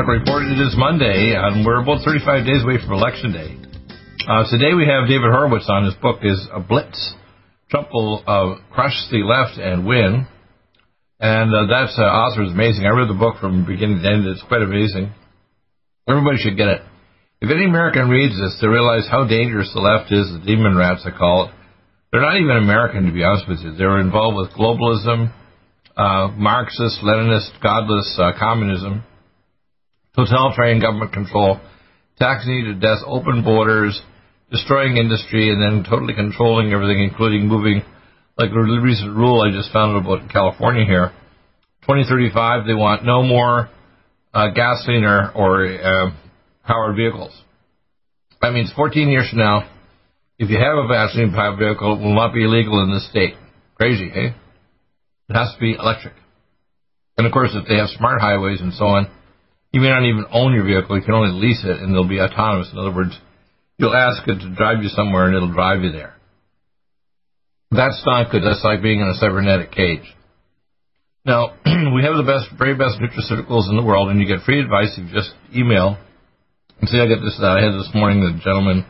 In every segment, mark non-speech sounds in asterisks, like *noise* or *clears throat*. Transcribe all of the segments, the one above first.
Medical Report. It is Monday, and we're about 35 days away from Election Day. Uh, today we have David Horowitz on. His book is A Blitz. Trump will uh, crush the left and win. And uh, that's uh, author is amazing. I read the book from beginning to end. It's quite amazing. Everybody should get it. If any American reads this, they realize how dangerous the left is, the demon rats I call it. They're not even American, to be honest with you. They're involved with globalism, uh, Marxist, Leninist, godless uh, communism totalitarian government control, taxing you to death, open borders, destroying industry, and then totally controlling everything, including moving, like the recent rule I just found about California here. 2035, they want no more uh, gasoline or, or uh, powered vehicles. That means 14 years from now, if you have a gasoline powered vehicle, it will not be illegal in this state. Crazy, hey? It has to be electric. And of course, if they have smart highways and so on, you may not even own your vehicle. You can only lease it, and it'll be autonomous. In other words, you'll ask it to drive you somewhere, and it'll drive you there. That's not good. That's like being in a cybernetic cage. Now, *clears throat* we have the best, very best nutraceuticals in the world, and you get free advice if you just email and say, I get this. I had this morning the gentleman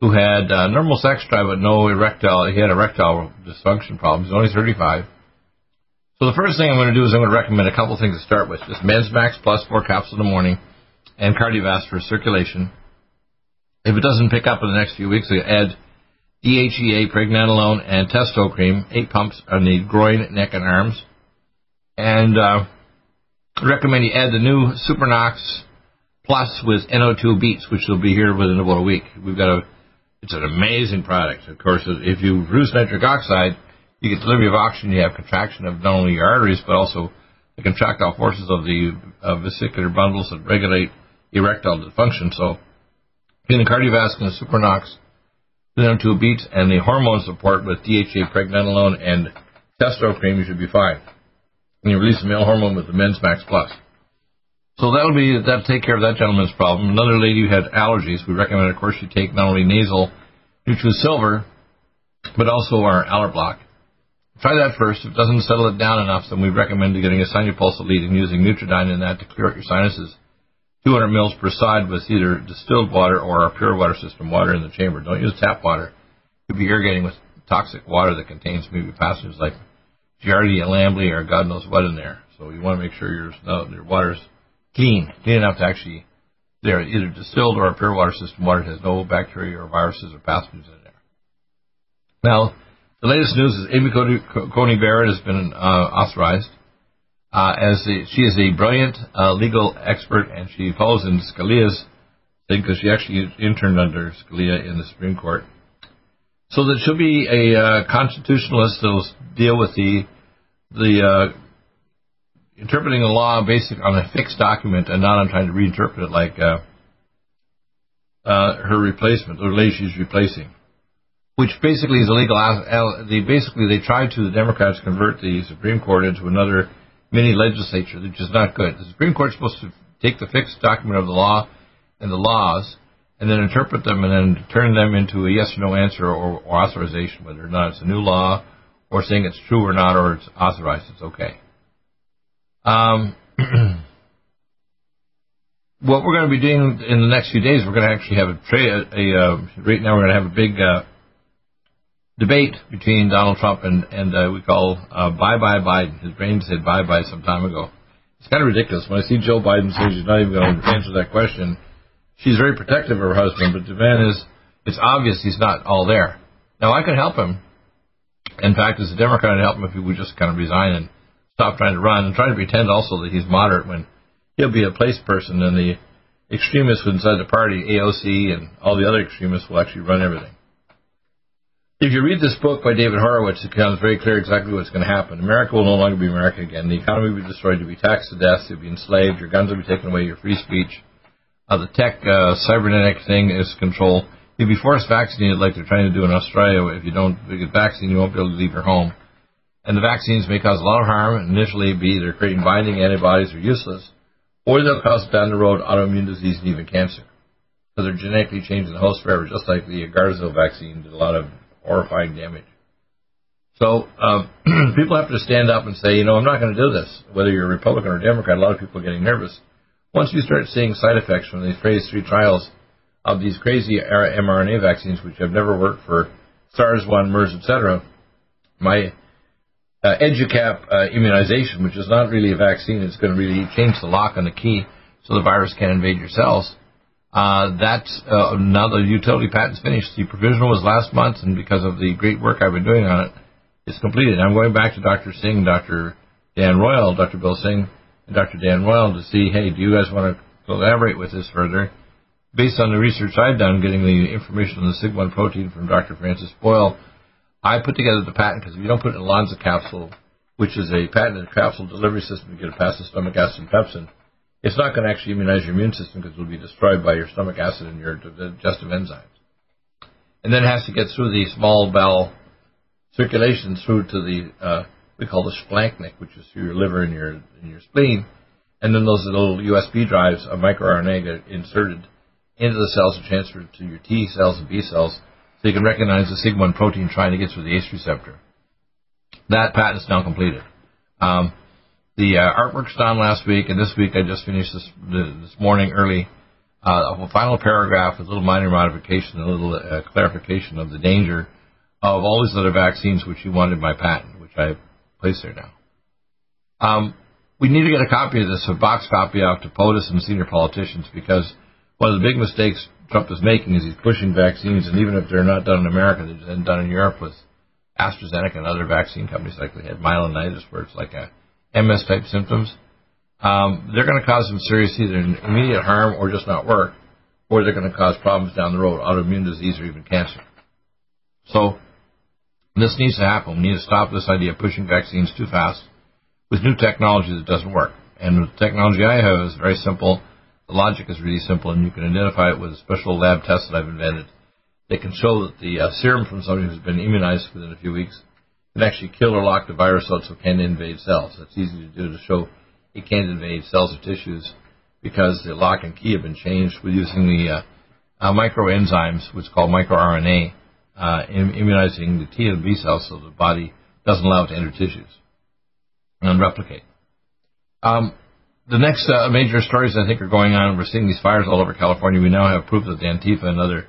who had uh, normal sex drive but no erectile, he had erectile dysfunction problems. He's only 35. So the first thing I'm going to do is I'm going to recommend a couple things to start with. Just Men's Max Plus, four capsules in the morning, and cardiovascular circulation. If it doesn't pick up in the next few weeks, I add DHEA, pregnenolone, and testo cream, eight pumps on the groin, neck, and arms. And uh, I recommend you add the new Supernox Plus with NO2 beats, which will be here within about a week. We've got a, it's an amazing product. Of course, if you produce nitric oxide, you get delivery of oxygen, you have contraction of not only your arteries, but also the contractile forces of the uh, vesicular bundles that regulate erectile dysfunction. So, in the cardiovascular supernox, then to beats and the hormone support with DHA, pregnenolone, and testo cream, you should be fine. And you release the male hormone with the Men's Max Plus. So that'll be that'll take care of that gentleman's problem. Another lady who had allergies, we recommend, of course, you take not only nasal Nutrisilver, but also our Allerblock. Try that first. If it doesn't settle it down enough, then we recommend getting a Sinupulse Elite and using Nutriodine in that to clear out your sinuses. 200 mils per side with either distilled water or our pure water system water in the chamber. Don't use tap water. You'll be irrigating with toxic water that contains maybe pathogens like Giardia lamblia or God knows what in there. So you want to make sure your, your water's clean, clean enough to actually there either distilled or a pure water system water has no bacteria or viruses or pathogens in there. Now, the latest news is Amy Coney Barrett has been uh, authorized uh, as a, she is a brilliant uh, legal expert, and she follows in Scalia's thing because she actually interned under Scalia in the Supreme Court. So that she'll be a uh, constitutionalist that will deal with the the uh, interpreting the law based on a fixed document and not on trying to reinterpret it like uh, her replacement, or the lady she's replacing which basically is illegal. They basically they tried to the Democrats convert the Supreme Court into another mini legislature, which is not good. The Supreme Court is supposed to take the fixed document of the law and the laws and then interpret them and then turn them into a yes or no answer or, or authorization, whether or not it's a new law or saying it's true or not or it's authorized. It's okay. Um, *clears throat* what we're going to be doing in the next few days, we're going to actually have a, tra- a uh, right now we're going to have a big uh, debate between Donald Trump and, and uh, we call uh, Bye Bye Biden. His brain said bye bye some time ago. It's kind of ridiculous. When I see Joe Biden say she's not even going to answer that question, she's very protective of her husband, but the man is, it's obvious he's not all there. Now, I could help him. In fact, as a Democrat, I'd help him if he would just kind of resign and stop trying to run and try to pretend also that he's moderate when he'll be a place person and the extremists inside the party, AOC and all the other extremists will actually run everything. If you read this book by David Horowitz, it becomes very clear exactly what's going to happen. America will no longer be America again. The economy will be destroyed. You'll be taxed to death. You'll be enslaved. Your guns will be taken away. Your free speech. Uh, the tech uh, cybernetic thing is control. You'll be forced vaccinated like they're trying to do in Australia. If you don't get vaccinated, you won't be able to leave your home. And the vaccines may cause a lot of harm. Initially, be either creating binding antibodies are useless, or they'll cause down the road autoimmune disease and even cancer. So they're genetically changing the host forever, just like the Gardasil vaccine did a lot of horrifying damage. So um, *clears throat* people have to stand up and say, you know, I'm not going to do this. Whether you're Republican or Democrat, a lot of people are getting nervous. Once you start seeing side effects from these phase three trials of these crazy mRNA vaccines, which have never worked for SARS-1, MERS, etc., my uh, EduCap uh, immunization, which is not really a vaccine, it's going to really change the lock on the key so the virus can't invade your cells. Uh, uh, now the utility patent's finished. The provisional was last month, and because of the great work I've been doing on it, it's completed. I'm going back to Dr. Singh, Dr. Dan Royal, Dr. Bill Singh, and Dr. Dan Royal to see, hey, do you guys want to collaborate with this further? Based on the research I've done, getting the information on the Sig1 protein from Dr. Francis Boyle, I put together the patent because if you don't put it in a Lonza capsule, which is a patented capsule delivery system to get it past the stomach acid and pepsin, it's not going to actually immunize your immune system because it will be destroyed by your stomach acid and your digestive enzymes. And then it has to get through the small bowel circulation through to the uh, we call the splanchnic, which is through your liver and your and your spleen, and then those little USB drives of microRNA get inserted into the cells and transferred to your T cells and B cells, so you can recognize the sigma 1 protein trying to get through the ACE receptor. That patent is now completed. Um, the uh, artwork's done last week, and this week I just finished this this morning early. Uh, a final paragraph with a little minor modification, a little uh, clarification of the danger of all these other vaccines which you wanted by patent, which I placed there now. Um, we need to get a copy of this, a box copy out to POTUS and senior politicians, because one of the big mistakes Trump is making is he's pushing vaccines, and even if they're not done in America, they're done in Europe with AstraZeneca and other vaccine companies, like they had myelinitis, where it's like a MS type symptoms, um, they're going to cause some serious either immediate harm or just not work, or they're going to cause problems down the road, autoimmune disease or even cancer. So this needs to happen. We need to stop this idea of pushing vaccines too fast with new technology that doesn't work. And the technology I have is very simple. The logic is really simple, and you can identify it with a special lab test that I've invented. They can show that the uh, serum from somebody who's been immunized within a few weeks can actually kill or lock the virus out so it can't invade cells. That's easy to do to show it can't invade cells or tissues because the lock and key have been changed with using the uh, uh, microenzymes, which is called microRNA, uh, immunizing the T and B cells so the body doesn't allow it to enter tissues and replicate. Um, the next uh, major stories I think are going on. We're seeing these fires all over California. We now have proof that the Antifa and other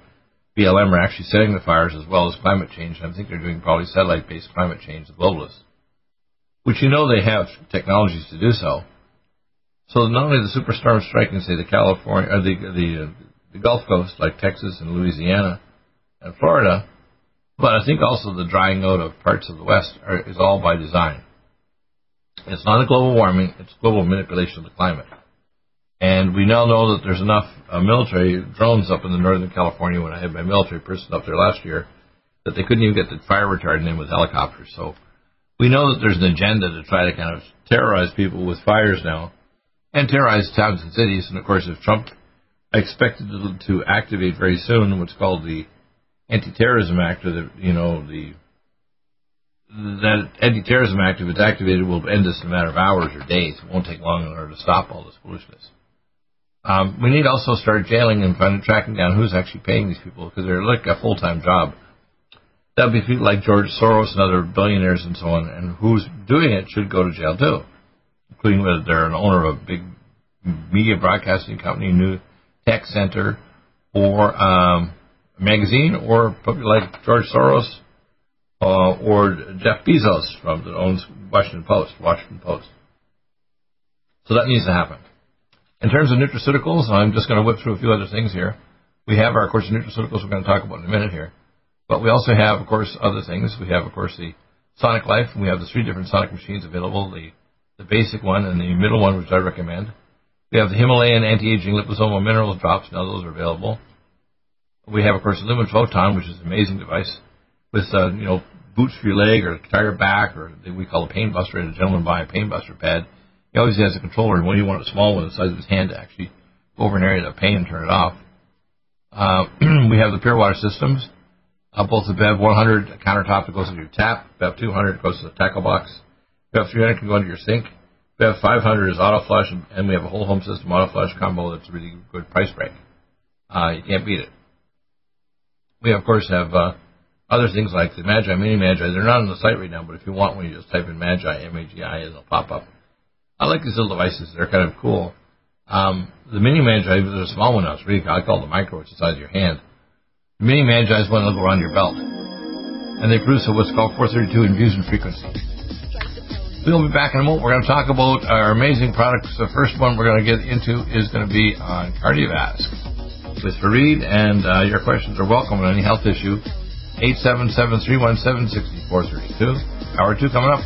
BLM are actually setting the fires as well as climate change. I think they're doing probably satellite-based climate change, the globalists, which you know they have technologies to do so. So not only the superstorm striking, say, the California or the the, uh, the Gulf Coast, like Texas and Louisiana and Florida, but I think also the drying out of parts of the West are, is all by design. It's not a global warming; it's global manipulation of the climate. And we now know that there's enough uh, military drones up in the Northern California when I had my military person up there last year that they couldn't even get the fire retardant in with helicopters. So we know that there's an agenda to try to kind of terrorize people with fires now and terrorize towns and cities. And of course, if Trump expected to, activate very soon what's called the Anti-Terrorism Act, or the you know the that Anti-Terrorism Act, if it's activated, will end this in a matter of hours or days. It won't take long in order to stop all this foolishness. Um, we need to also start jailing and finding, tracking down who's actually paying these people because they're like a full time job. That would be people like George Soros and other billionaires and so on, and who's doing it should go to jail too, including whether they're an owner of a big media broadcasting company, New Tech Center, or um, a magazine, or like George Soros uh, or Jeff Bezos from that owns Washington Post, Washington Post. So that needs to happen. In terms of nutraceuticals, I'm just going to whip through a few other things here. We have our of course nutraceuticals we're going to talk about in a minute here. But we also have, of course, other things. We have, of course, the Sonic Life, and we have the three different Sonic machines available, the, the basic one and the middle one, which I recommend. We have the Himalayan anti-aging liposomal mineral drops. Now those are available. We have, of course, the Lumen Photon, which is an amazing device. with uh, you know boots for your leg or tire back or we call a pain buster. And a gentleman buy a pain buster pad. He always has a controller, and when you want a small one the size of his hand to actually go over an area of pain and turn it off. Uh, *clears throat* we have the pure water systems. Uh, both the Bev 100 countertop that goes into your tap, Bev 200 goes to the tackle box, Bev 300 can go into your sink, Bev 500 is auto flush, and we have a whole home system auto flush combo that's a really good price break. Uh, you can't beat it. We of course have uh, other things like the Magi Mini Magi. They're not on the site right now, but if you want one, you just type in Magi M-A-G-I, and it'll pop up. I like these little devices; they're kind of cool. Um, the Mini Magi, there's a small one I was really I call it the micro. It's the size of your hand. The Mini Magi is one that'll go around your belt, and they produce what's called 432 infusion frequency. We'll be back in a moment. We're going to talk about our amazing products. The first one we're going to get into is going to be on cardiovascular with Fareed, and uh, your questions are welcome on any health issue. 877-317-6432. Hour two coming up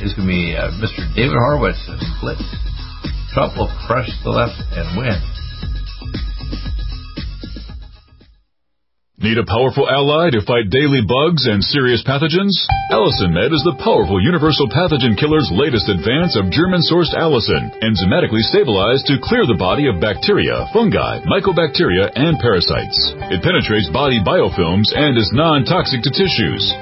is going to be uh, Mr. David Horowitz and Blitz. Trump will crush the left and win. Need a powerful ally to fight daily bugs and serious pathogens? Allicin Med is the powerful universal pathogen killer's latest advance of German-sourced allicin, enzymatically stabilized to clear the body of bacteria, fungi, mycobacteria, and parasites. It penetrates body biofilms and is non-toxic to tissues.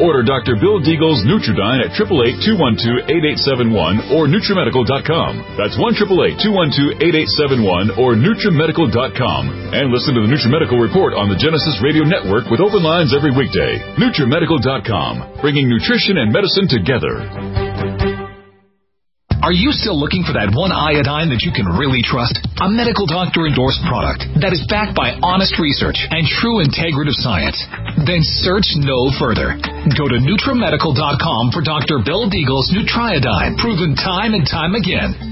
Order Dr. Bill Deagle's Nutriodine at 888-212-8871 or NutriMedical.com. That's 1-888-212-8871 or NutriMedical.com. And listen to the NutriMedical Report on the Genesis Radio Network with open lines every weekday. NutriMedical.com, bringing nutrition and medicine together. Are you still looking for that one iodine that you can really trust? A medical doctor endorsed product that is backed by honest research and true integrative science? Then search no further. Go to NutriMedical.com for Dr. Bill Deagle's Nutriodine, proven time and time again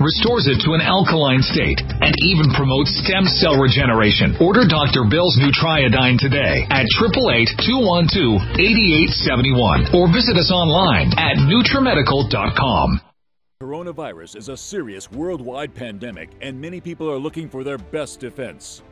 restores it to an alkaline state, and even promotes stem cell regeneration. Order Dr. Bill's Nutriodine today at 888-212-8871 or visit us online at NutriMedical.com. Coronavirus is a serious worldwide pandemic, and many people are looking for their best defense.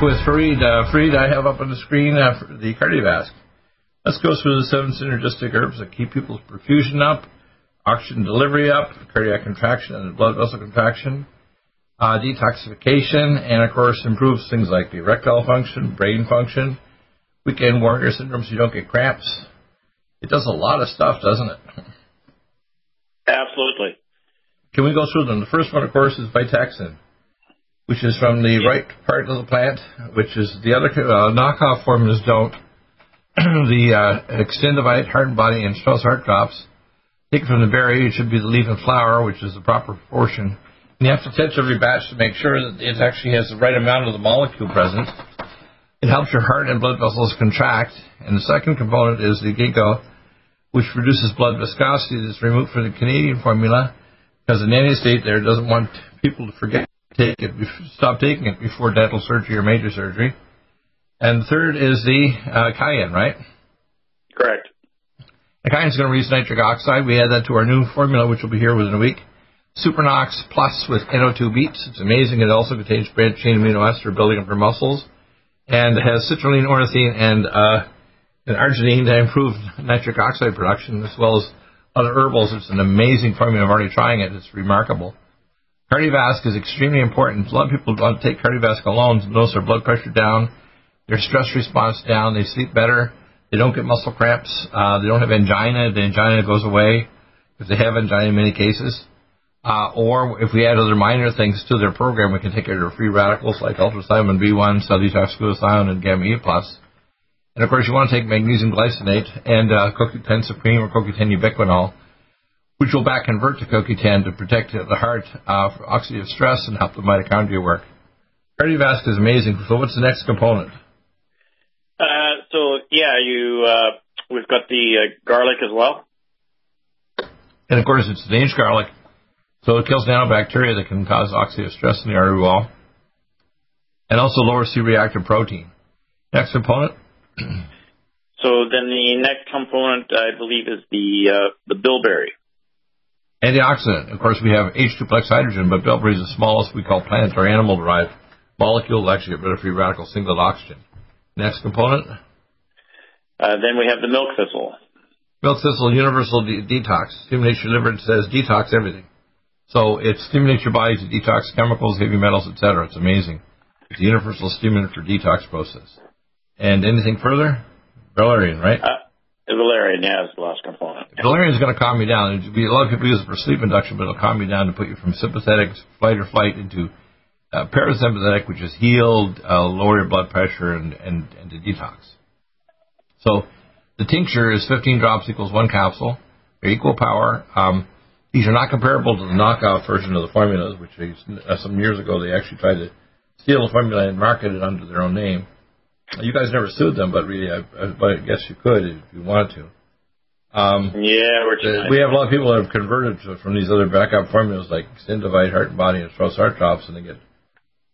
With Fareed. Uh, Fareed, I have up on the screen uh, the KardioVasc. Let's go through the seven synergistic herbs that keep people's perfusion up, oxygen delivery up, cardiac contraction and blood vessel contraction, uh, detoxification, and of course improves things like erectile function, brain function, weekend warrior syndrome so you don't get cramps. It does a lot of stuff, doesn't it? Absolutely. Can we go through them? The first one, of course, is Vitaxin which is from the right part of the plant, which is the other uh, knockoff formulas don't. *clears throat* the uh, Extendivite Heart and Body and Strauss Heart Drops. Take it from the berry. It should be the leaf and flower, which is the proper proportion. And you have to test every batch to make sure that it actually has the right amount of the molecule present. It helps your heart and blood vessels contract. And the second component is the ginkgo, which reduces blood viscosity that's removed from the Canadian formula because the nanny state there doesn't want people to forget take it, stop taking it before dental surgery or major surgery. And third is the uh, cayenne, right? Correct. The cayenne is going to release nitric oxide. We add that to our new formula, which will be here within a week. Supernox Plus with NO2 beets. It's amazing. It also contains branched chain amino acids for building up your muscles, and it has citrulline, ornithine, and uh, and arginine to improve nitric oxide production, as well as other herbals. It's an amazing formula. I'm already trying it. It's remarkable. KardioVasc is extremely important. A lot of people to take KardioVasc alone. To notice their blood pressure down, their stress response down, they sleep better, they don't get muscle cramps, uh, they don't have angina, the angina goes away if they have angina in many cases. Uh, or if we add other minor things to their program, we can take care of free radicals like ultrathymine B1, cellulose and gamma E+. And of course, you want to take magnesium glycinate and uh, CoQ10 Supreme or CoQ10 ubiquinol which will back convert to CoQ10 to protect the heart uh, from oxidative stress and help the mitochondria work. Cardiovascular is amazing. So what's the next component? Uh, so yeah, you uh, we've got the uh, garlic as well. And of course, it's the Danish garlic, so it kills nanobacteria that can cause oxidative stress in the artery wall, and also lower C-reactive protein. Next component. so then the next component, I believe, is the uh, the bilberry. Antioxidant. Of course, we have H2-plex hydrogen, but bilberry is the smallest we call plant or animal-derived molecule to actually get rid of free radical singlet oxygen. Next component. Uh, then we have the milk thistle. Milk thistle universal de- detox. Stimulates your liver. It says detox everything. So it stimulates your body to detox chemicals, heavy metals, etc. It's amazing. It's a universal stimulant for detox process. And anything further? Valerian, right? Uh, valerian, yeah, is the last component. Valerian is going to calm you down. A lot of people use it for sleep induction, but it'll calm you down to put you from sympathetic flight or flight into uh, parasympathetic, which is healed, uh, lower your blood pressure, and, and, and to detox. So the tincture is 15 drops equals one capsule. They're equal power. Um, these are not comparable to the knockout version of the formulas, which they, uh, some years ago they actually tried to steal the formula and market it under their own name. You guys never sued them, but really, I, but I guess you could if you wanted to. Um, yeah, the, we have a lot of people that have converted to, from these other backup formulas like Extendivite, Heart and Body, and Strauss Heart Drops, and they get,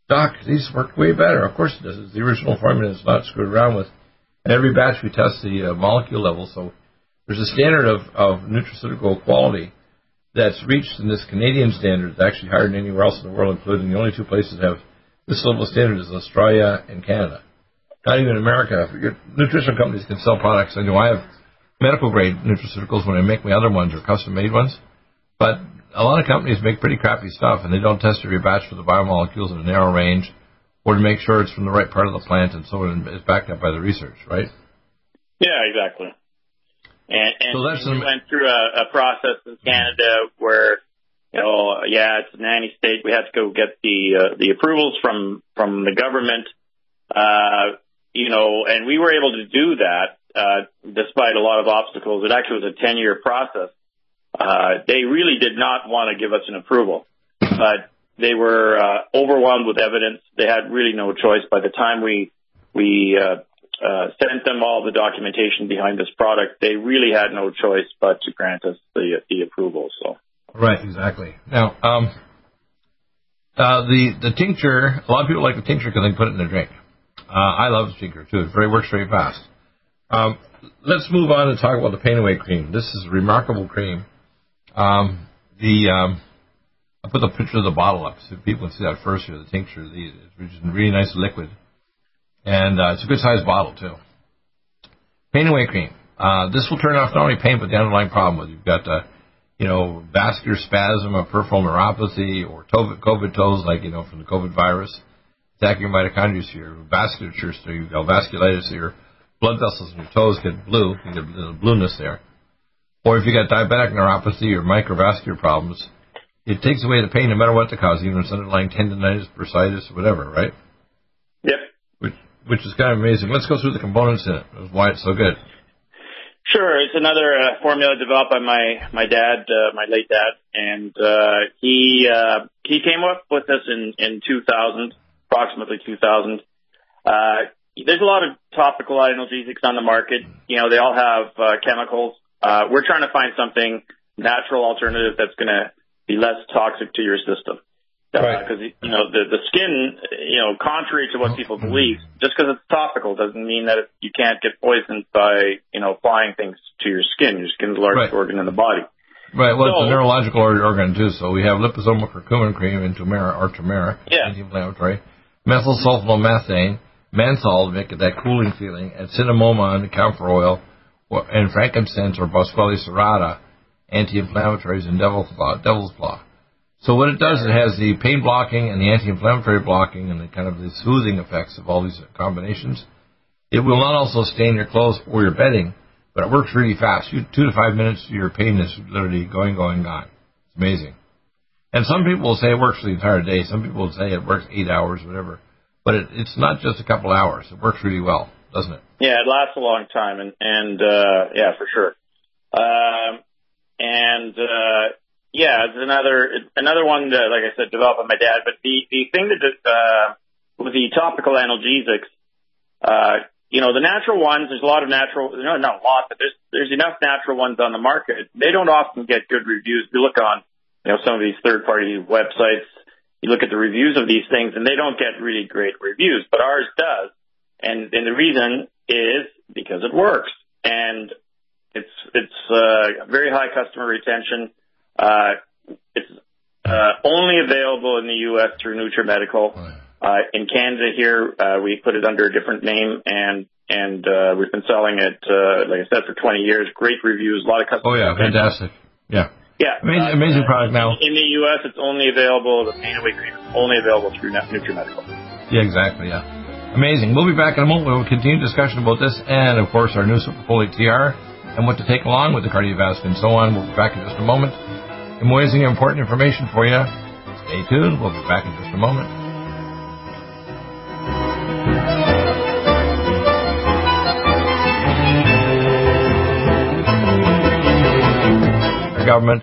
Doc, these work way better. Of course it does. It's the original formula. It's not screwed around with. And every batch we test the uh, molecule level, so there's a standard of, of nutraceutical quality that's reached in this Canadian standard. It's actually higher than anywhere else in the world, including the only two places that have this level of standard is Australia and Canada not even in America. Your nutrition companies can sell products. I know I have medical grade nutraceuticals when I make my other ones or custom made ones, but a lot of companies make pretty crappy stuff and they don't test every batch for the biomolecules in a narrow range or to make sure it's from the right part of the plant and so on is backed up by the research, right? Yeah, exactly. And, and, so that's we went through a, a process in Canada where you know, yeah, it's a nanny state. We had to go get the uh, the approvals from from the government. Uh, you know, and we were able to do that uh, despite a lot of obstacles. It actually was a 10 year process. Uh, they really did not want to give us an approval, but they were uh, overwhelmed with evidence. They had really no choice. By the time we we uh, uh, sent them all the documentation behind this product, they really had no choice but to grant us the the approval. So right, exactly. Now, um, uh, the the tincture. A lot of people like the tincture because they put it in their drink. Uh, I love Tinker too. It very works very fast. Um, let's move on and talk about the Pain Away cream. This is a remarkable cream. Um, the um, I put the picture of the bottle up so people can see that first here, the tincture. Which is really nice liquid. And uh, it's a good sized bottle, too. Pain away cream. Uh, this will turn off not only pain, but the underlying problem. Whether you've got, uh, you know, vascular spasm or peripheral neuropathy or COVID toes, like, you know, from the COVID virus, attacking your mitochondria, so your vasculature, so you've vasculitis, so your blood vessels in your toes get blue, you get a little blueness there. Or if you got diabetic neuropathy or microvascular problems, it takes away the pain no matter what the cause, even if it's underlying tendonitis, bursitis, whatever, right? Yep. Which, which is kind of amazing. Let's go through the components in it, why it's so good. Sure, it's another uh, formula developed by my my dad, uh, my late dad, and uh, he uh, he came up with this in in 2000, approximately 2000. Uh, there's a lot of topical analgesics on the market. You know, they all have uh, chemicals. Uh, we're trying to find something natural alternative that's going to be less toxic to your system. Because uh, you know the the skin, you know, contrary to what people believe, just because it's topical doesn't mean that it, you can't get poisoned by you know applying things to your skin. Your skin's the largest right. organ in the body. Right. Well, it's a neurological organ too. So we have liposomal curcumin cream and turmeric or turmeric, yeah. anti-inflammatory, methyl sulfonylmethane, menthol to make it that cooling feeling, and cinnamomum, and camphor oil, and frankincense or boswellia serrata, anti-inflammatories, and devil's claw. Devil's claw. So what it does, it has the pain blocking and the anti-inflammatory blocking and the kind of the soothing effects of all these combinations. It will not also stain your clothes or your bedding, but it works really fast. You, two to five minutes, your pain is literally going, going, gone. It's amazing. And some people will say it works for the entire day. Some people will say it works eight hours, whatever. But it, it's not just a couple hours. It works really well, doesn't it? Yeah, it lasts a long time, and and uh, yeah, for sure. Um, and uh, yeah, it's another another one that, like I said, developed by my dad. But the the thing that uh, with the topical analgesics, uh, you know, the natural ones. There's a lot of natural, no, not a lot, but there's there's enough natural ones on the market. They don't often get good reviews. You look on, you know, some of these third party websites. You look at the reviews of these things, and they don't get really great reviews, but ours does. And and the reason is because it works, and it's it's uh, very high customer retention uh, it's uh, only available in the U.S. through NutriMedical. Uh, in Canada here, uh, we put it under a different name and and uh, we've been selling it, uh, like I said, for 20 years. Great reviews, a lot of customers. Oh yeah, fantastic. Yeah. Yeah. Amazing, uh, amazing product now. In the U.S., it's only available, the pain away cream is only available through NutriMedical. Yeah, exactly, yeah. Amazing. We'll be back in a moment. We'll continue discussion about this and, of course, our new Superfolate TR and what to take along with the cardiovascular and so on. We'll be back in just a moment. Amazing important information for you. Stay tuned. We'll be back in just a moment. Government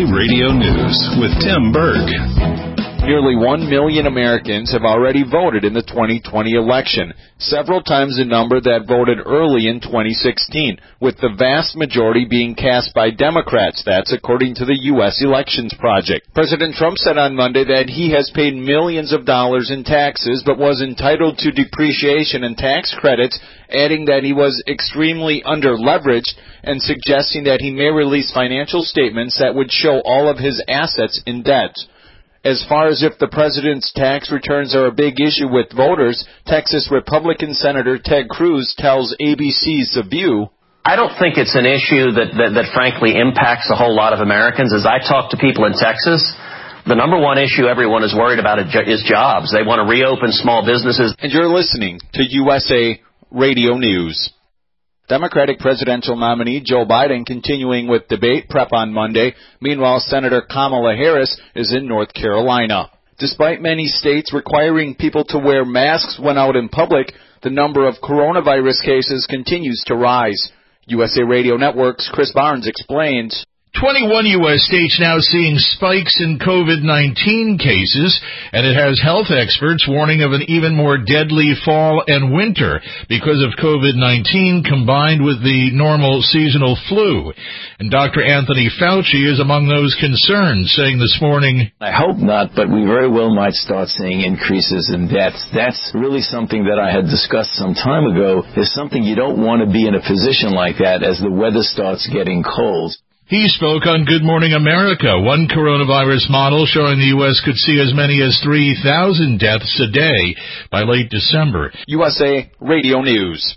Radio News with Tim Berg. Nearly 1 million Americans have already voted in the 2020 election, several times the number that voted early in 2016, with the vast majority being cast by Democrats. That's according to the U.S. Elections Project. President Trump said on Monday that he has paid millions of dollars in taxes, but was entitled to depreciation and tax credits, adding that he was extremely under-leveraged and suggesting that he may release financial statements that would show all of his assets in debt. As far as if the president's tax returns are a big issue with voters, Texas Republican Senator Ted Cruz tells ABC's The View I don't think it's an issue that, that, that frankly impacts a whole lot of Americans. As I talk to people in Texas, the number one issue everyone is worried about is jobs. They want to reopen small businesses. And you're listening to USA Radio News. Democratic presidential nominee Joe Biden continuing with debate prep on Monday. Meanwhile, Senator Kamala Harris is in North Carolina. Despite many states requiring people to wear masks when out in public, the number of coronavirus cases continues to rise. USA Radio Network's Chris Barnes explains. 21 U.S. states now seeing spikes in COVID-19 cases, and it has health experts warning of an even more deadly fall and winter because of COVID-19 combined with the normal seasonal flu. And Dr. Anthony Fauci is among those concerned, saying this morning, I hope not, but we very well might start seeing increases in deaths. That's really something that I had discussed some time ago, is something you don't want to be in a position like that as the weather starts getting cold. He spoke on Good Morning America, one coronavirus model showing the U.S. could see as many as 3,000 deaths a day by late December. USA Radio News.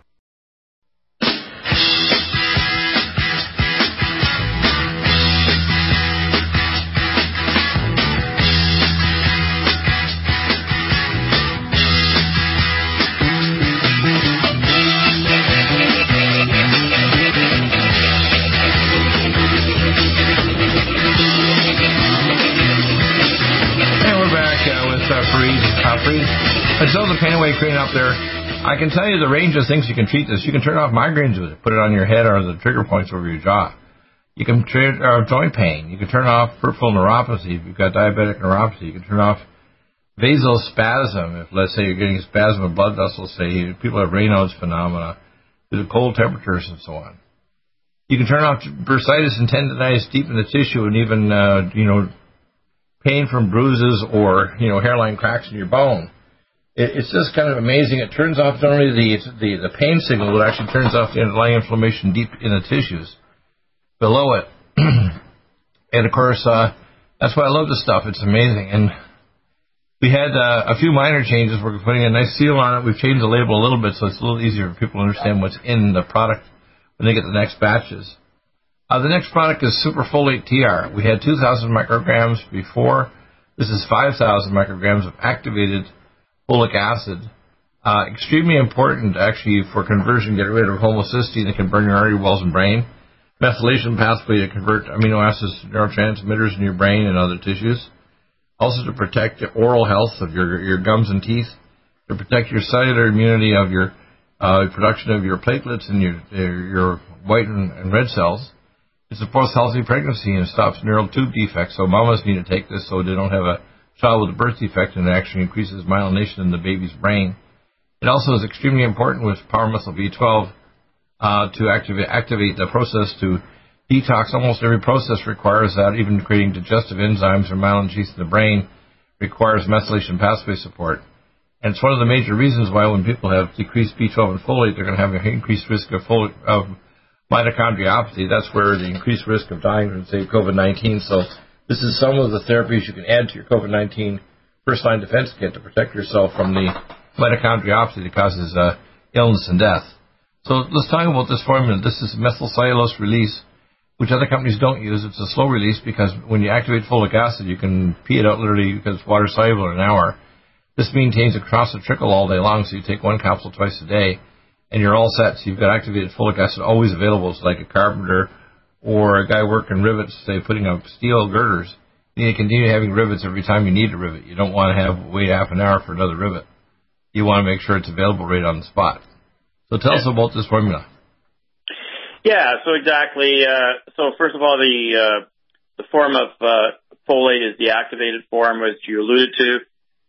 The pain away cream up there, I can tell you the range of things you can treat this. You can turn off migraines with it, put it on your head or the trigger points over your jaw. You can treat uh, joint pain. You can turn off peripheral neuropathy if you've got diabetic neuropathy. You can turn off vasospasm if, let's say, you're getting a spasm of blood vessels. Say people have Raynaud's phenomena to cold temperatures and so on. You can turn off bursitis and tendonitis deep in the tissue, and even uh, you know pain from bruises or you know hairline cracks in your bone it's just kind of amazing. It turns off not only the, the, the pain signal, it actually turns off the underlying inflammation deep in the tissues below it. *clears throat* and of course, uh, that's why I love this stuff. It's amazing. And we had uh, a few minor changes. We're putting a nice seal on it. We've changed the label a little bit so it's a little easier for people to understand what's in the product when they get the next batches. Uh, the next product is Superfolate TR. We had 2,000 micrograms before. This is 5,000 micrograms of activated folic acid. Uh, extremely important, actually, for conversion, get rid of homocysteine that can burn your artery walls and brain. Methylation pathway to convert amino acids to neurotransmitters in your brain and other tissues. Also to protect the oral health of your, your gums and teeth. To protect your cellular immunity of your uh, production of your platelets and your, your white and, and red cells. It supports healthy pregnancy and stops neural tube defects. So mamas need to take this so they don't have a child with a birth defect and it actually increases myelination in the baby's brain. It also is extremely important with power muscle B12 uh, to activate, activate the process to detox. Almost every process requires that, even creating digestive enzymes or myelin sheaths in the brain requires methylation pathway support. And it's one of the major reasons why when people have decreased B12 and folate, they're going to have an increased risk of, folate, of mitochondriopathy. That's where the increased risk of dying from, say, COVID-19. So this is some of the therapies you can add to your COVID-19 first line defense kit to protect yourself from the mitochondriopathy that causes uh, illness and death. So let's talk about this formula. This is methylcellulose release, which other companies don't use. It's a slow release because when you activate folic acid, you can pee it out literally because it's water soluble in an hour. This maintains a constant trickle all day long, so you take one capsule twice a day. and you're all set. So you've got activated folic acid always available. It's like a carpenter or a guy working rivets, say putting up steel girders. You need to continue having rivets every time you need a rivet. You don't want to have wait half an hour for another rivet. You want to make sure it's available right on the spot. So tell us about this formula. Yeah, so exactly. Uh, so first of all, the uh, the form of uh, folate is the activated form, as you alluded to,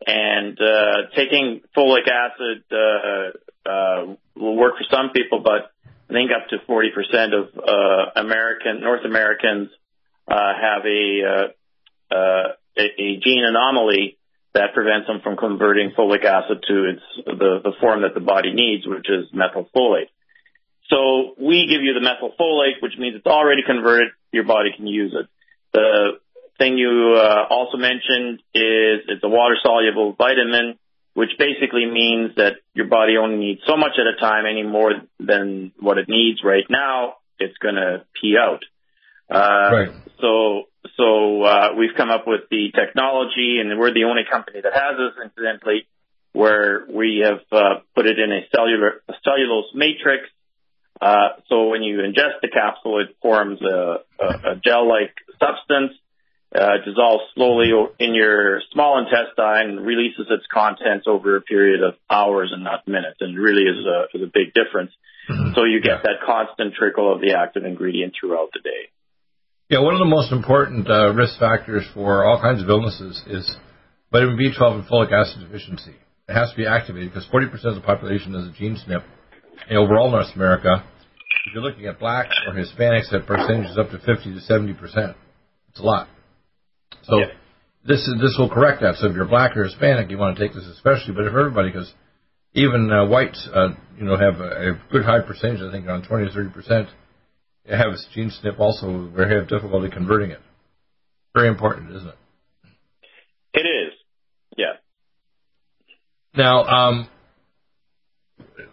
and uh, taking folic acid uh, uh, will work for some people, but I think up to 40% of uh, American North Americans uh, have a, uh, uh, a gene anomaly that prevents them from converting folic acid to its the, the form that the body needs, which is methylfolate. So we give you the methylfolate, which means it's already converted. Your body can use it. The thing you uh, also mentioned is it's a water soluble vitamin, which basically means that your body only needs so much at a time any more than what it needs right now. It's going to pee out. Uh, right. So, so, uh, we've come up with the technology and we're the only company that has this incidentally where we have, uh, put it in a cellular, a cellulose matrix uh, so when you ingest the capsule, it forms a, a, a gel-like substance, uh, dissolves slowly in your small intestine, releases its contents over a period of hours and not minutes, and really is a, is a big difference. Mm-hmm. So you get yeah. that constant trickle of the active ingredient throughout the day. Yeah, one of the most important uh, risk factors for all kinds of illnesses is vitamin B12 and folic acid deficiency. It has to be activated because 40% of the population has a gene SNP. And overall North America, if you're looking at blacks or Hispanics, that percentage is up to 50 to 70 percent. It's a lot. So yeah. this is, this will correct that. So if you're black or Hispanic, you want to take this especially. But if everybody, because even uh, whites, uh, you know, have a, a, good high percentage, I think around 20 to 30 percent, have a gene SNP also where they have difficulty converting it. Very important, isn't it? It is. Yeah. Now, um,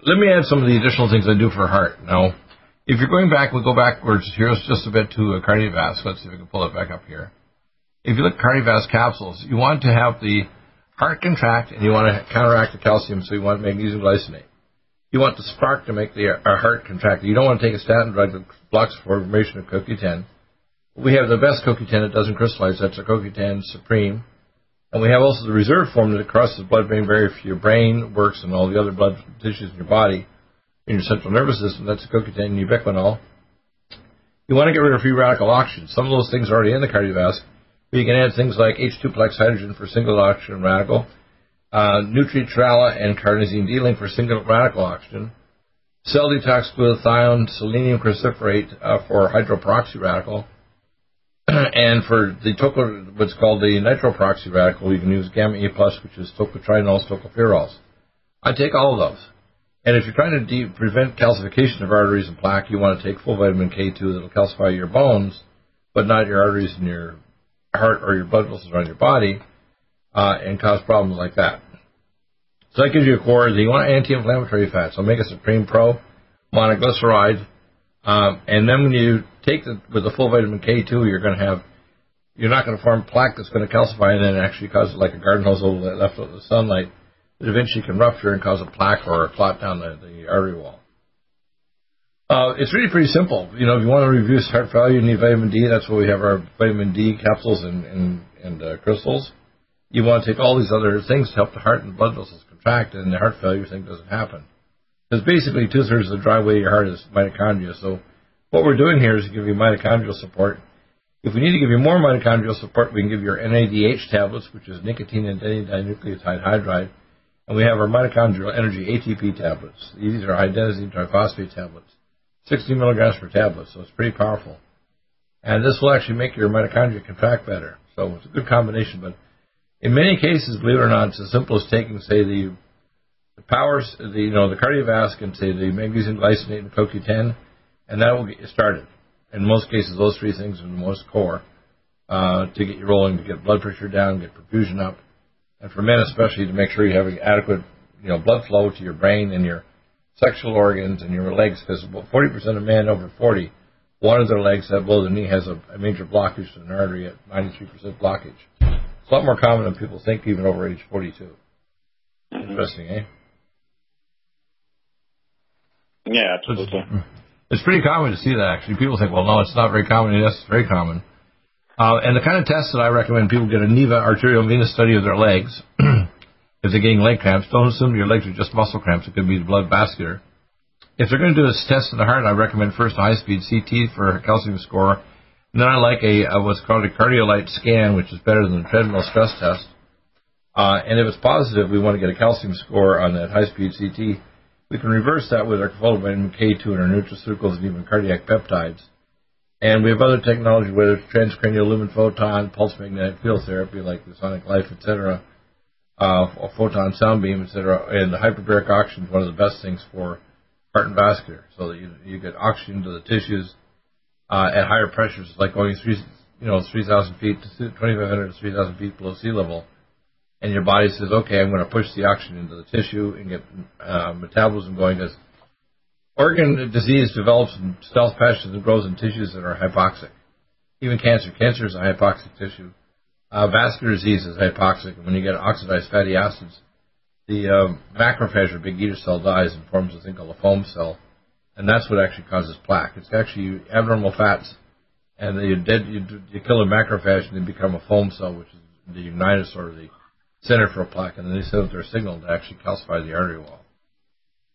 let me add some of the additional things I do for heart. Now, if you're going back, we'll go backwards here just a bit to a KardioVasc. Let's see if we can pull it back up here. If you look at KardioVasc capsules, you want to have the heart contract and you want to counteract the calcium, so you want magnesium glycinate. You want the spark to make the uh, heart contract. You don't want to take a statin drug that blocks formation of CoQ10. We have the best CoQ10 that doesn't crystallize. That's a CoQ10 Supreme. And we have also the reserve form that crosses the blood-brain barrier for your brain, works, and all the other blood tissues in your body in your central nervous system. That's CoQ10 and ubiquinol. You want to get rid of free radical oxygen. Some of those things are already in the cardiovascular. But you can add things like H2-plex hydrogen for single oxygen radical, uh, Nutritrala and carnosine D-link for single radical oxygen, cell detox glutathione, selenium cruciferate uh, for hydroperoxy radical, *clears throat* and for the toco, what's called the nitroperoxy radical, you can use gamma E plus, which is tocotrienols, tocopherols. I take all of those. And if you're trying to de- prevent calcification of arteries and plaque, you want to take full vitamin K2 that'll calcify your bones, but not your arteries and your heart or your blood vessels around your body, uh, and cause problems like that. So that gives you a core. You want anti-inflammatory fats, Omega Supreme Pro, monoglyceride, um, and then when you take the with the full vitamin K2, you're going to have you're not going to form plaque that's going to calcify and then actually cause like a garden hose left out in the sunlight that eventually can rupture and cause a plaque or a clot down the, the artery wall. Uh, it's really pretty simple. You know, if you want to reduce heart failure, you need vitamin D. That's why we have our vitamin D capsules and, and, and uh, crystals. You want to take all these other things to help the heart and blood vessels contract, and the heart failure thing doesn't happen. Because basically, two thirds of the weight of your heart is mitochondria. So, what we're doing here is give you mitochondrial support. If we need to give you more mitochondrial support, we can give you your NADH tablets, which is nicotinamide dinucleotide hydride and we have our mitochondrial energy ATP tablets. These are adenosine triphosphate tablets, 60 milligrams per tablet, so it's pretty powerful. And this will actually make your mitochondria contract better. So it's a good combination. But in many cases, believe it or not, it's as simple as taking, say, the, the powers, the you know, the cardiovascular, say the magnesium glycinate and CoQ10, and that will get you started. In most cases, those three things are the most core uh, to get you rolling, to get blood pressure down, get perfusion up, and for men especially to make sure you have adequate, you know, blood flow to your brain and your sexual organs and your legs, because 40% of men over 40, one of their legs that below the knee has a, a major blockage to an artery at 93% blockage. It's a lot more common than people think, even over age 42. Mm-hmm. Interesting, eh? Yeah, absolutely. It's, it's, pretty common to see that actually. People think, well, no, it's not very common. Yes, it's very common. Uh, and the kind of tests that I recommend people get a NIVA arterial venous study of their legs. If they're getting leg cramps, don't assume your legs are just muscle cramps. It could be blood vascular. If they're going to do a test of the heart, I recommend first a high-speed CT for a calcium score. And then I like a, a what's called a Cardiolite scan, which is better than the treadmill stress test. Uh, and if it's positive, we want to get a calcium score on that high-speed CT. We can reverse that with our vitamin K2 and our nutraceuticals and even cardiac peptides. And we have other technology, whether it's transcranial lumen photon, pulse magnetic field therapy like the Sonic Life, etc., uh, photon sound beam, etc., and the hyperbaric oxygen is one of the best things for heart and vascular, so that you, you get oxygen to the tissues uh, at higher pressures, like going three, you know, 3,000 feet to 2,500 to 3,000 feet below sea level, and your body says, okay, I'm going to push the oxygen into the tissue and get uh, metabolism going. Because organ disease develops in stealth patches and grows in tissues that are hypoxic. Even cancer, cancer is a hypoxic tissue. Uh, vascular disease is hypoxic, when you get oxidized fatty acids, the um, macrophage or big eater cell dies and forms a thing called a foam cell, and that's what actually causes plaque. It's actually abnormal fats, and you dead you, you kill a macrophage and they become a foam cell, which is the unitus or the center for a plaque, and then they send out their signal to actually calcify the artery wall.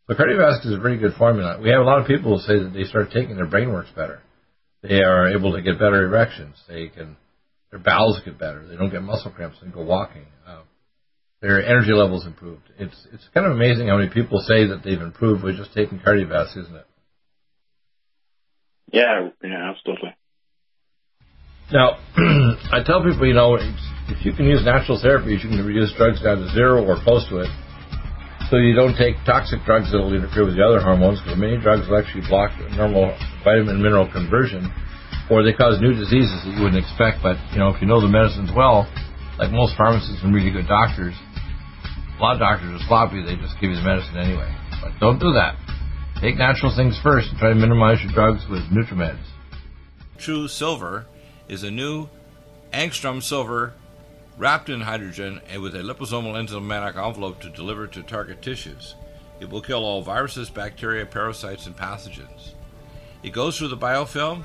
So cardiovascular is a pretty good formula. We have a lot of people who say that they start taking their brain works better. They are able to get better erections. They can their bowels get better. They don't get muscle cramps. They go walking. Uh, their energy levels improved. It's it's kind of amazing how many people say that they've improved with just taking KardioVasc, isn't it? Yeah, yeah, absolutely. Now, *clears throat* I tell people, you know, if you can use natural therapies, you can reduce drugs down to zero or close to it. So you don't take toxic drugs that will interfere with the other hormones, because many drugs will actually block normal vitamin mineral conversion, or they cause new diseases that you wouldn't expect. But you know, if you know the medicines well, like most pharmacists and really good doctors, a lot of doctors are sloppy. They just give you the medicine anyway. But don't do that. Take natural things first and try to minimize your drugs with NutriMeds. Nutrisilver is a new angstrom silver wrapped in hydrogen and with a liposomal enzymatic envelope to deliver to target tissues. It will kill all viruses, bacteria, parasites, and pathogens. It goes through the biofilm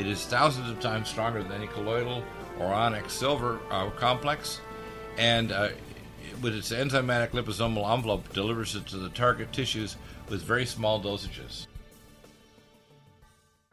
It is thousands of times stronger than any colloidal or ionic silver uh, complex, and uh, with its enzymatic liposomal envelope delivers it to the target tissues with very small dosages.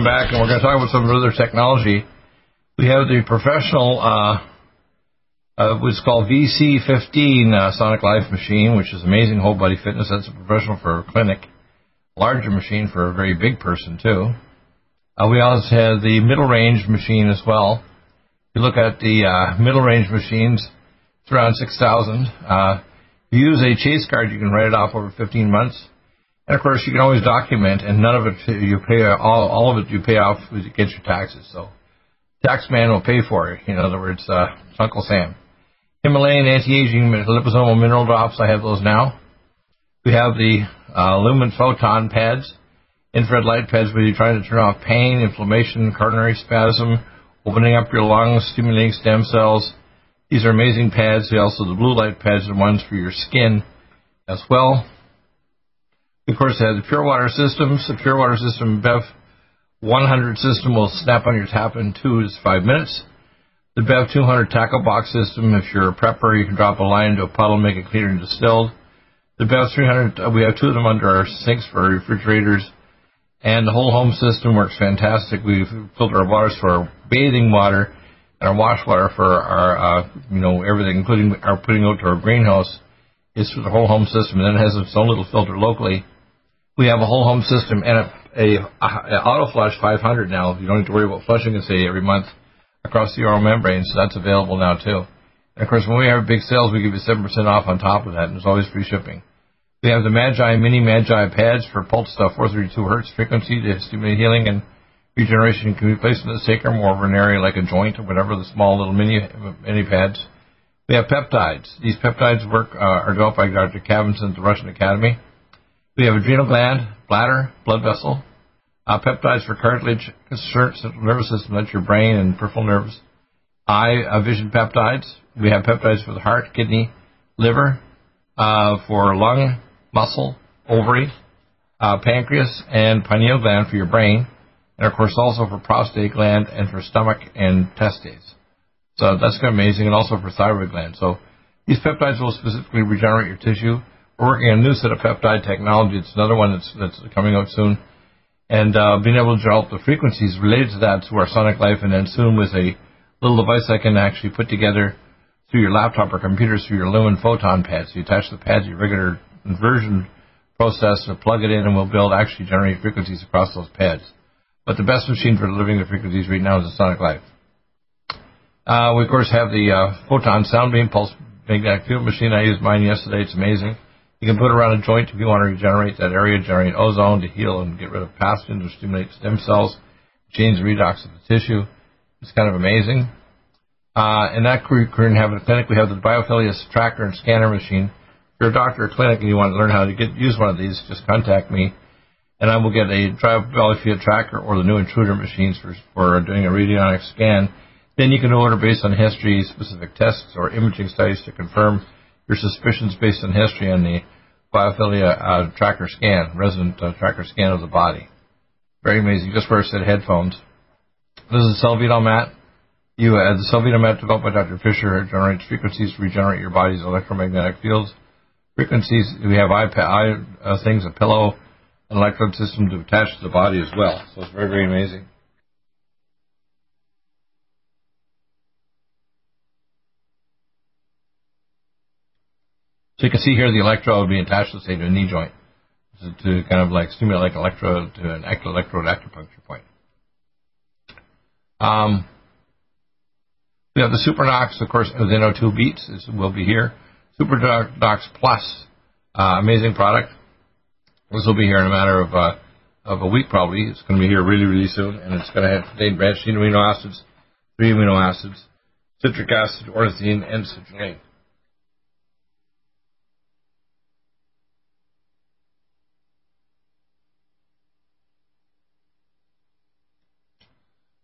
Coming back, and we're going to talk about some other technology. We have the professional, uh, uh, what's called VC15 uh, Sonic Life machine, which is amazing whole body fitness. That's a professional for a clinic, larger machine for a very big person too. Uh, we also have the middle range machine as well. If you look at the uh, middle range machines, it's around 6,000. Uh, if you use a chase card, you can write it off over 15 months. And of course, you can always document, and none of it you pay all all of it you pay off against your taxes. So, tax man will pay for it. In other words, uh, Uncle Sam. Himalayan anti-aging liposomal mineral drops. I have those now. We have the uh, Lumen photon pads, infrared light pads, where you're trying to turn off pain, inflammation, coronary spasm, opening up your lungs, stimulating stem cells. These are amazing pads. Also, the blue light pads are ones for your skin as well. Of course, it has the pure water systems. The pure water system BEV 100 system will snap on your tap in two to five minutes. The BEV 200 tackle box system, if you're a prepper, you can drop a line into a puddle, make it cleaner and distilled. The BEV 300, uh, we have two of them under our sinks for our refrigerators. And the whole home system works fantastic. We filter our waters for our bathing water and our wash water for our, uh, you know, everything, including our putting out to our greenhouse, is for the whole home system. And then it has its own little filter locally we have a whole home system and a, a, a auto flush 500 now. You don't need to worry about flushing it say every month across the RO membrane, so that's available now too. And of course, when we have big sales, we give you 7% off on top of that, and there's always free shipping. We have the Magi Mini Magi pads for pulse stuff 432 hertz frequency to stimulate healing and regeneration can be placed in the sacrum or an area like a joint or whatever, the small little mini, mini pads. We have peptides. These peptides work, uh, are developed by Dr. Khavinson at the Russian Academy. We have adrenal gland, bladder, blood vessel, uh, peptides for cartilage, central nervous system, that's your brain and peripheral nerves, eye uh, vision peptides. We have peptides for the heart, kidney, liver, uh, for lung, muscle, ovary, uh, pancreas, and pineal gland for your brain, and of course also for prostate gland and for stomach and testes. So that's amazing, and also for thyroid gland. So these peptides will specifically regenerate your tissue we're working on a new set of peptide technology. It's another one that's, that's coming out soon. And uh, being able to develop the frequencies related to that through our Sonic Life, and then soon with a little device I can actually put together through your laptop or computer through your Lumen photon pad. So you attach the pad to your regular inversion process and plug it in, and we'll be able to actually generate frequencies across those pads. But the best machine for delivering the frequencies right now is the Sonic Life. Uh, we of course have the uh, photon sound beam pulse magnetic field machine. I used mine yesterday. It's amazing. You can put it around a joint if you want to regenerate that area, generate ozone to heal and get rid of pathogens or stimulate stem cells, change the redox of the tissue. It's kind of amazing. Uh, and that we can have in a clinic. We have the Biophilia tracker and scanner machine. If you're a doctor or clinic and you want to learn how to get use one of these, just contact me. and I will get a Valley Field tracker or the new intruder machines for, for doing a radionic scan. Then you can order based on history, specific tests or imaging studies to confirm your suspicions based on history on the biophilia uh, tracker scan, resident uh, tracker scan of the body. Very amazing. Just wear a set of headphones. This is a Cellvito mat. You, uh, the Cellvito mat developed by Dr. Fisher generates frequencies to regenerate your body's electromagnetic fields. Frequencies, we have iPad, uh, things, a pillow, an electrode system to attach to the body as well. So it's very, very amazing. So you can see here the electrode being attached to say to a knee joint to, kind of like stimulate like electrode to an electrode acupuncture point. Um, we have the SuperNox, of course, within O2 Beats is, will be here. SuperNox Plus, uh, amazing product. This will be here in a matter of uh, of a week probably. It's going to be here really, really soon, and it's going to have contain branched amino acids, three amino acids, citric acid, ornithine, and citrulline.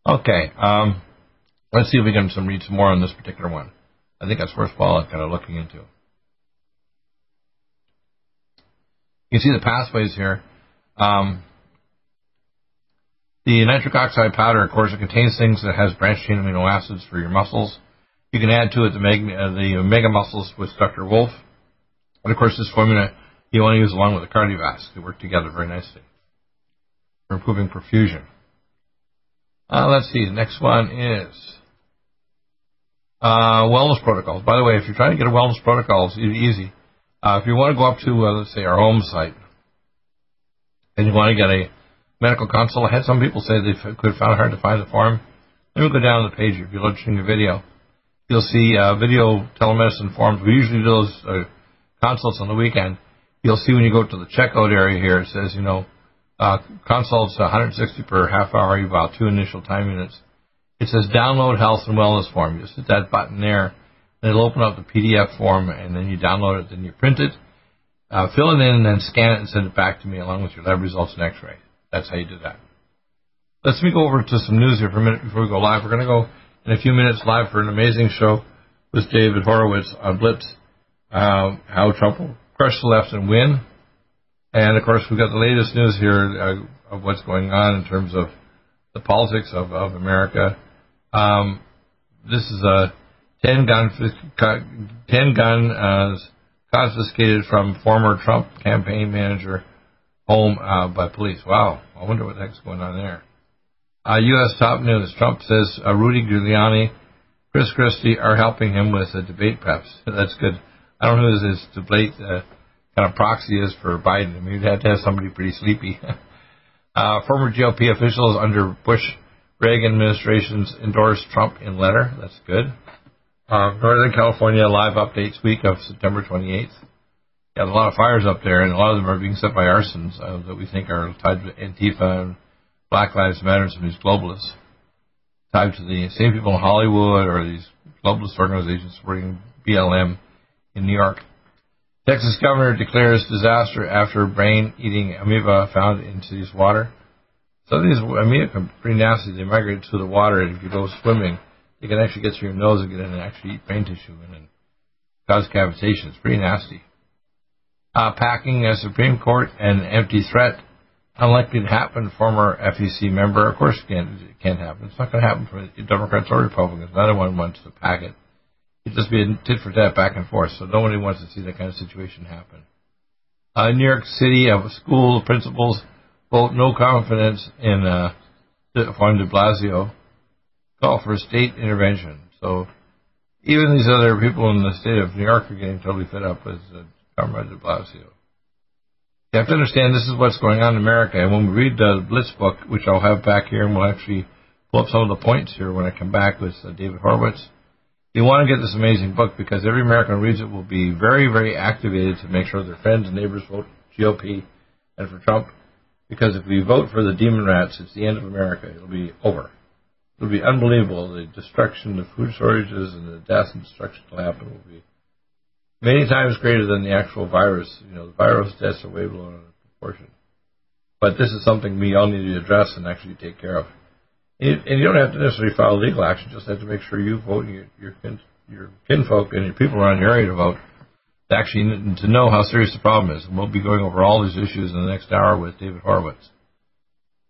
Okay, um, let's see if we can some read some more on this particular one. I think that's worthwhile kind of looking into. You can see the pathways here. Um, the nitric oxide powder, of course, it contains things that has branched chain amino acids for your muscles. You can add to it the mega, uh, the mega muscles with Dr. Wolf. And of course, this formula you want to use along with the KardioVasc. They work together very nicely for improving perfusion. Uh, let's see. The next one is uh, wellness protocols. By the way, if you're trying to get a wellness protocol, it's easy. Uh, if you want to go up to, uh, let's say, our home site, and you want to get a medical consult, I had some people say they could find it hard to find the form. Let me go down to the page. If you're watching the video, you'll see uh, video telemedicine forms. We usually do those uh, consults on the weekend. You'll see when you go to the checkout area here, it says, you know, uh, consults 160 per half hour, You about two initial time units. It says download health and wellness form. You just hit that button there, and it'll open up the PDF form, and then you download it, then you print it, uh, fill it in, and then scan it and send it back to me along with your lab results and X-ray. That's how you do that. Let's me go over to some news here for a minute before we go live. We're going to go in a few minutes live for an amazing show with David Horowitz on Blitz, uh, how Trump will crush the left and win. And of course, we've got the latest news here uh, of what's going on in terms of the politics of, of America. Um, this is a 10 gun, 10 gun uh, confiscated from former Trump campaign manager home uh, by police. Wow, I wonder what the heck's going on there. Uh, U.S. top news: Trump says uh, Rudy Giuliani, Chris Christie are helping him with the debate preps. *laughs* That's good. I don't know who this debate uh, kind of proxy is for Biden. I mean, you'd have to have somebody pretty sleepy. *laughs* uh, former GOP officials under Bush Reagan administrations endorsed Trump in letter. That's good. Uh, Northern California live updates week of September 28th. Got a lot of fires up there, and a lot of them are being set by arsons uh, that we think are tied to Antifa and Black Lives Matter and these globalists. Tied to the same people in Hollywood or these globalist organizations supporting BLM in New York. Texas governor declares disaster after brain-eating amoeba found in city's water. Some of these amoeba are pretty nasty. They migrate to the water, and if you go swimming, they can actually get to your nose and get in and actually eat brain tissue and, and cause cavitation. It's pretty nasty. Uh, packing a Supreme Court an empty threat. Unlikely to happen. Former FEC member, of course, it can't, it can't happen. It's not going to happen for Democrats or Republicans. Neither one wants to pack it. Just be a tit for tat back and forth. So nobody wants to see that kind of situation happen. Uh, New York City uh, school principals vote no confidence in uh, Juan de Blasio. Call for state intervention. So even these other people in the state of New York are getting totally fed up with uh, Comrade de Blasio. You have to understand this is what's going on in America. And when we read the Blitz book, which I'll have back here, and we'll actually pull up some of the points here when I come back with uh, David Horowitz you want to get this amazing book because every American who reads it will be very, very activated to make sure their friends and neighbors vote GOP and for Trump. Because if we vote for the demon rats, it's the end of America. It'll be over. It'll be unbelievable. The destruction, the food shortages, and the death and destruction will happen will be many times greater than the actual virus. You know, the virus deaths are way below proportion. But this is something we all need to address and actually take care of. And you don't have to necessarily file legal action; just have to make sure you vote your your, kin, your kinfolk and your people around your area to vote to actually to know how serious the problem is. And we'll be going over all these issues in the next hour with David Horowitz.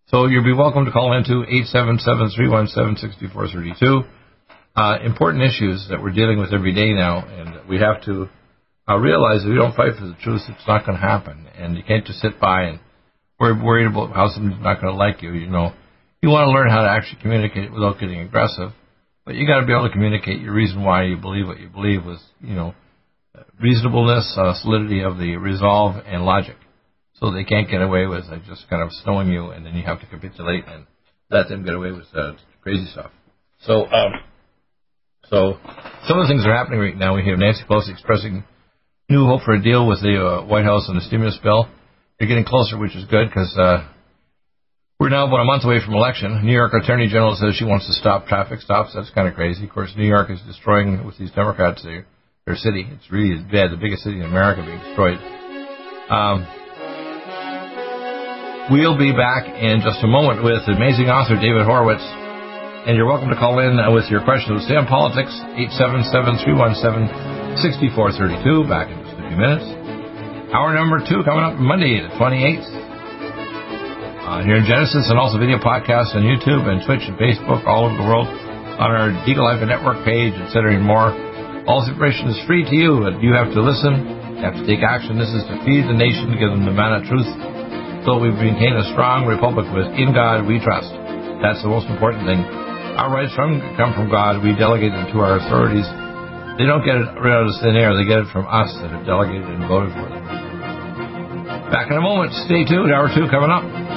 So you'll be welcome to call into 877-317-6432. Uh, important issues that we're dealing with every day now, and we have to uh, realize if we don't fight for the truth, it's not going to happen. And you can't just sit by and we're worried about how somebody's not going to like you. You know, you want to learn how to actually communicate without getting aggressive, but you got to be able to communicate your reason why you believe what you believe with, you know, reasonableness, uh, solidity of the resolve, and logic. So they can't get away with uh, just kind of snowing you, and then you have to capitulate and let them get away with uh, crazy stuff. So, um, so some of the things that are happening right now. We have Nancy Pelosi expressing new hope for a deal with the uh, White House on the stimulus bill. They're getting closer, which is good because uh, we're now about a month away from election. New York Attorney General says she wants to stop traffic stops. That's kind of crazy. Of course, New York is destroying with these Democrats their, their city. It's really bad. The biggest city in America being destroyed. Um, we'll be back in just a moment with amazing author David Horowitz. And you're welcome to call in with your questions. Stay on politics, 877 317 6432, back in just a few minutes. Hour number two coming up Monday, the 28th. Uh, here in Genesis and also video podcasts on YouTube and Twitch and Facebook all over the world on our Deagle Life Network page, etc. and more. All this information is free to you, but you have to listen, you have to take action. This is to feed the nation, to give them the manna of truth, so we maintain a strong republic with in God we trust. That's the most important thing. Our rights from, come from God. We delegate them to our authorities they don't get it right out of thin air. They get it from us that have delegated and voted for them. Back in a moment. Stay tuned. Hour two coming up.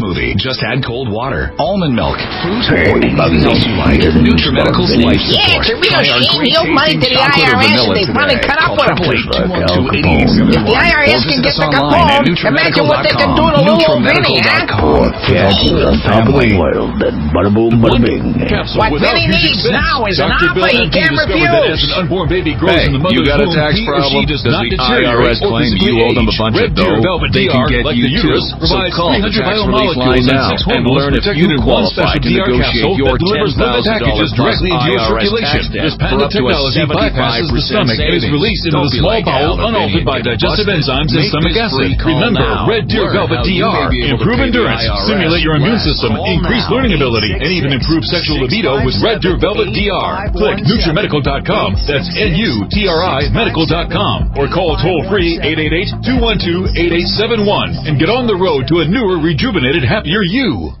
smoothie. Just add cold water, almond milk, fruit, or anything else you like. NutriMedical's Life Support. Yeah, it's a real shame he owed money to the IRS and they finally cut up with him. If the IRS can get the Capone, imagine what they can do to little old Vinny, huh? Poor cat on top of the world. That bada boom, bada bing. What Vinny needs now is an offer he can't refuse. Hey, you got a tax problem? Does the IRS claim you owe them a bunch of dough? They can get you too. So call the tax relief line now and learn if you qualify to negotiate your $10,000 directly into your circulation. This patented technology bypasses the stomach and is released into the small bowel unaltered by digestive enzymes and stomach acid. Remember, Red Deer Velvet DR. Improve endurance, stimulate your immune system, increase learning ability, and even improve sexual libido with Red Deer Velvet DR. Click NutriMedical.com. That's N-U-T-R-I Medical.com. Or call toll free 888-212-8871 and get on the road to a newer, rejuvenated, happier you.